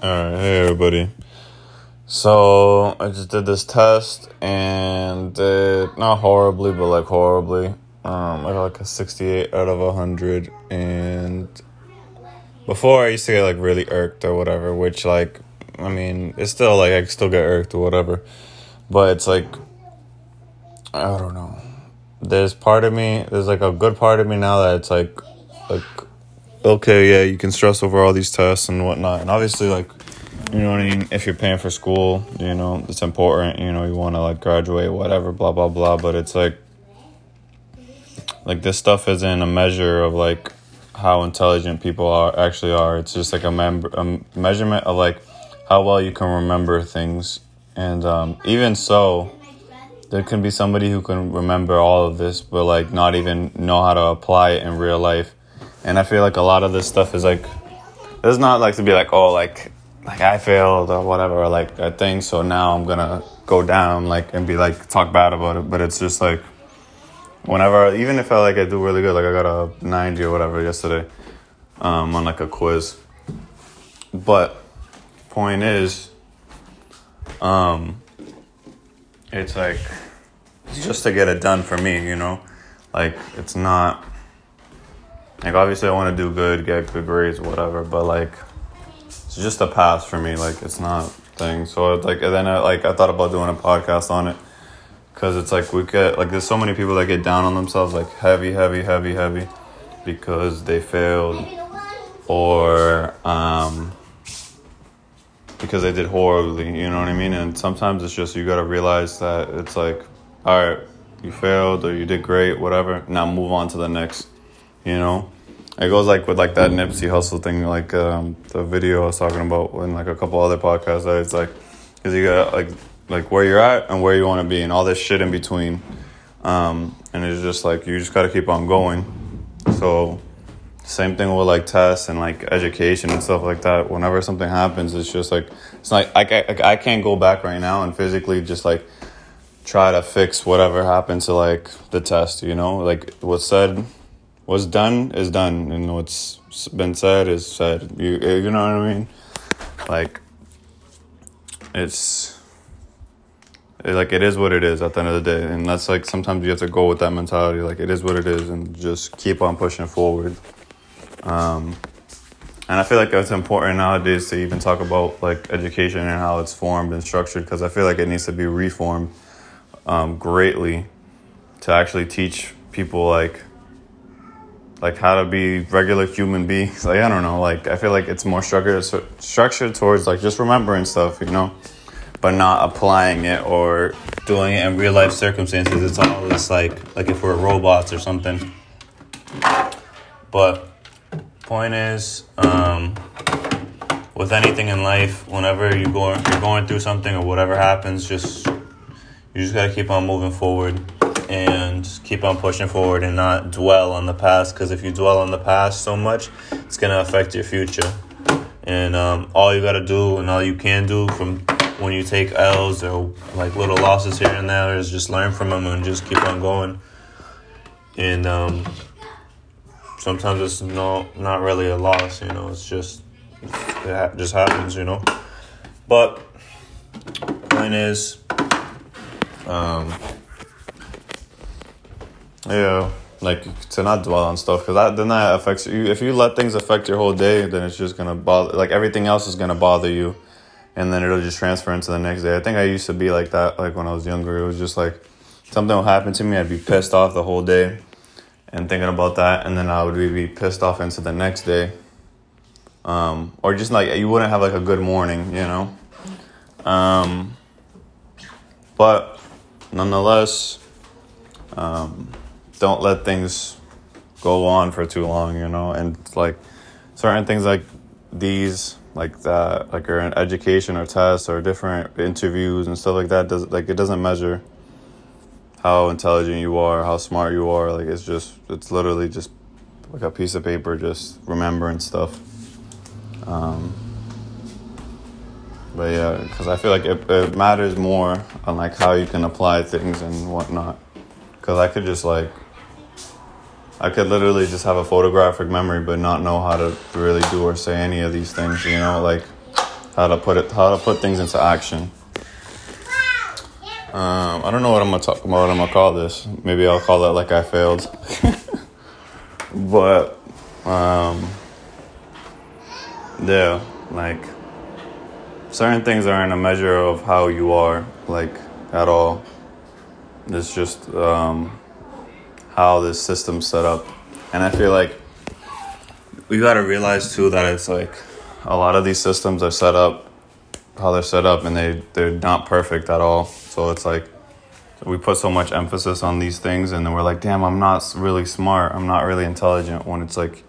Alright, hey everybody. So I just did this test and did not horribly, but like horribly. Um, I got like a 68 out of 100. And before I used to get like really irked or whatever, which like, I mean, it's still like I still get irked or whatever. But it's like, I don't know. There's part of me, there's like a good part of me now that it's like, like okay, yeah, you can stress over all these tests and whatnot. And obviously, like, you know what I mean? If you're paying for school, you know, it's important, you know, you want to, like, graduate, whatever, blah, blah, blah. But it's like, like, this stuff isn't a measure of, like, how intelligent people are actually are. It's just like a, mem- a measurement of, like, how well you can remember things. And um, even so, there can be somebody who can remember all of this, but, like, not even know how to apply it in real life and I feel like a lot of this stuff is like, it's not like to be like, oh, like, like I failed or whatever, or like a thing. So now I'm gonna go down, like, and be like, talk bad about it. But it's just like, whenever, even if I like I do really good, like I got a 90 or whatever yesterday, um, on like a quiz. But point is, um, it's like, just to get it done for me, you know, like it's not like obviously I want to do good, get good grades, whatever. But like, it's just a pass for me. Like it's not thing. So like and then I like I thought about doing a podcast on it because it's like we get like there's so many people that get down on themselves like heavy, heavy, heavy, heavy because they failed or um because they did horribly. You know what I mean? And sometimes it's just you gotta realize that it's like, all right, you failed or you did great, whatever. Now move on to the next you know it goes like with like that Nipsey Hussle thing, like um, the video I was talking about in like a couple other podcasts. That it's like, cause you got like like where you're at and where you want to be, and all this shit in between. Um, and it's just like you just got to keep on going. So, same thing with like tests and like education and stuff like that. Whenever something happens, it's just like it's like I I, I can't go back right now and physically just like try to fix whatever happened to like the test. You know, like what's said what's done is done, and what's been said is said. You you know what I mean? Like it's it, like it is what it is at the end of the day, and that's like sometimes you have to go with that mentality. Like it is what it is, and just keep on pushing forward. Um, and I feel like it's important nowadays to even talk about like education and how it's formed and structured because I feel like it needs to be reformed um, greatly to actually teach people like like how to be regular human beings. Like I don't know, like I feel like it's more structured structured towards like just remembering stuff, you know, but not applying it or doing it in real life circumstances. It's all this like like if we're robots or something. But point is, um, with anything in life, whenever you go you're going through something or whatever happens, just you just gotta keep on moving forward and keep on pushing forward and not dwell on the past because if you dwell on the past so much it's going to affect your future. And um, all you got to do and all you can do from when you take l's or like little losses here and there is just learn from them and just keep on going. And um, sometimes it's no not really a loss you know it's just it just happens you know. But point is um, yeah, like to not dwell on stuff because that then that affects you. If you let things affect your whole day, then it's just gonna bother. Like everything else is gonna bother you, and then it'll just transfer into the next day. I think I used to be like that. Like when I was younger, it was just like something would happen to me, I'd be pissed off the whole day, and thinking about that, and then I would be pissed off into the next day. Um, or just like you wouldn't have like a good morning, you know. Um, but nonetheless, um, don't let things go on for too long, you know, and like certain things like these, like that, like your education or tests or different interviews and stuff like that, does like it doesn't measure how intelligent you are, how smart you are. Like it's just, it's literally just like a piece of paper, just remembering stuff. Um, but yeah, because I feel like it, it matters more on like how you can apply things and whatnot. Because I could just like I could literally just have a photographic memory but not know how to really do or say any of these things, you know, like how to put it, how to put things into action. Um, I don't know what I'm gonna talk about. I'm gonna call this? Maybe I'll call it like I failed. but um, yeah, like certain things aren't a measure of how you are, like at all. It's just um, how this system's set up, and I feel like we gotta realize too that it's like a lot of these systems are set up how they're set up, and they they're not perfect at all. So it's like we put so much emphasis on these things, and then we're like, damn, I'm not really smart. I'm not really intelligent. When it's like,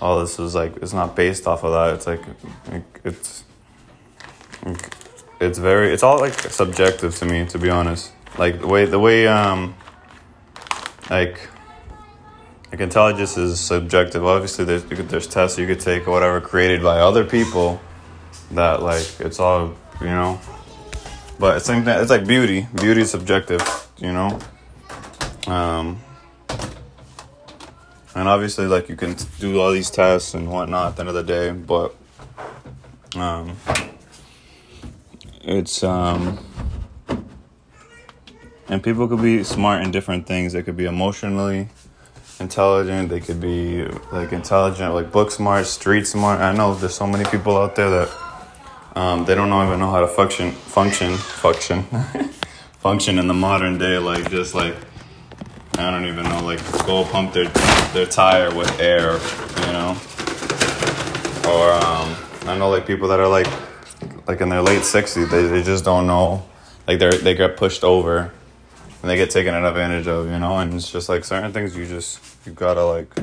all this is like, it's not based off of that. It's like, it's it's very it's all like subjective to me to be honest like the way the way um like like intelligence is subjective. Obviously there's there's tests you could take or whatever created by other people that like it's all you know. But same thing it's like beauty. Beauty is subjective you know? Um and obviously like you can do all these tests and whatnot at the end of the day but um it's um and people could be smart in different things. They could be emotionally intelligent they could be like intelligent like book smart street smart. I know there's so many people out there that um, they don't even know how to function function function function in the modern day like just like i don't even know like go pump their their tire with air you know? Or um, i know like people that are like like in their late 60s they, they just don't know. Like they they get pushed over and they get taken advantage of you know? And it's just like certain things you just you gotta like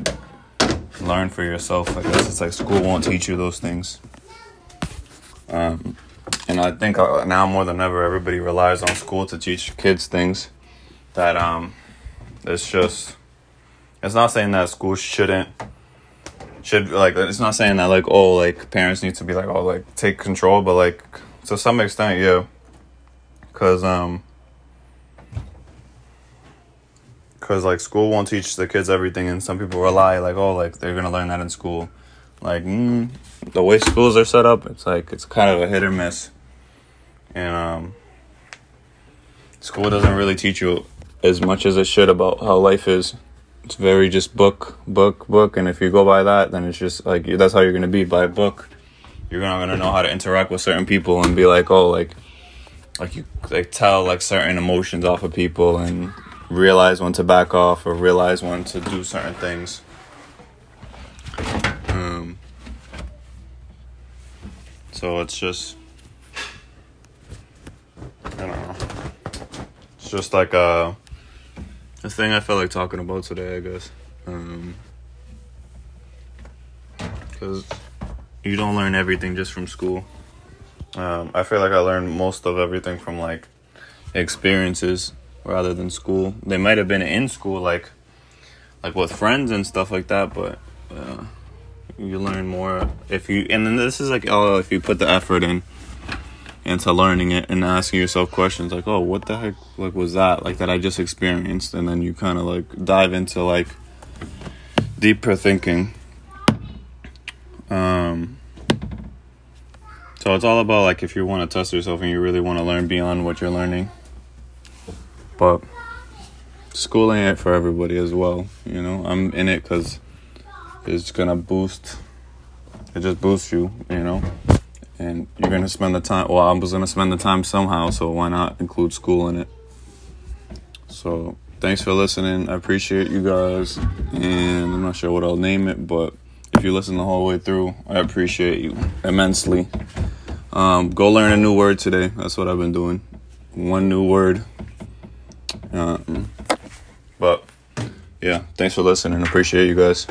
learn for yourself. I guess it's like school won't teach you those things. Um, and i think uh, now more than ever everybody relies on school to teach kids things that um it's just it's not saying that school shouldn't should like it's not saying that like oh like parents need to be like oh like take control but like to some extent yeah. Because um because like school won't teach the kids everything and some people rely like oh like they're gonna learn that in school. Like mm, the way schools are set up it's like it's kind of a hit or miss. And um school doesn't really teach you as much as it should about how life is. It's very just book, book, book, and if you go by that, then it's just like that's how you're gonna be by book. You're not gonna know how to interact with certain people and be like, oh, like, like you like tell like certain emotions off of people and realize when to back off or realize when to do certain things. Um. So it's just, I don't know. It's just like a the thing I felt like talking about today, I guess. Because um, you don't learn everything just from school. Um, I feel like I learned most of everything from like experiences rather than school. They might have been in school, like like with friends and stuff like that, but uh, you learn more if you. And then this is like oh, if you put the effort in into learning it and asking yourself questions like, oh, what the heck like was that like that I just experienced, and then you kind of like dive into like deeper thinking. Um. So it's all about like if you want to test yourself and you really want to learn beyond what you're learning. But school ain't it for everybody as well. You know, I'm in it because it's gonna boost. It just boosts you. You know and you're gonna spend the time. Well, I was gonna spend the time somehow, so why not include school in it? So thanks for listening. I appreciate you guys, and I'm not sure what I'll name it, but if you listen the whole way through, I appreciate you immensely. Um, go learn a new word today. That's what I've been doing. One new word. Um, but yeah, thanks for listening. Appreciate you guys.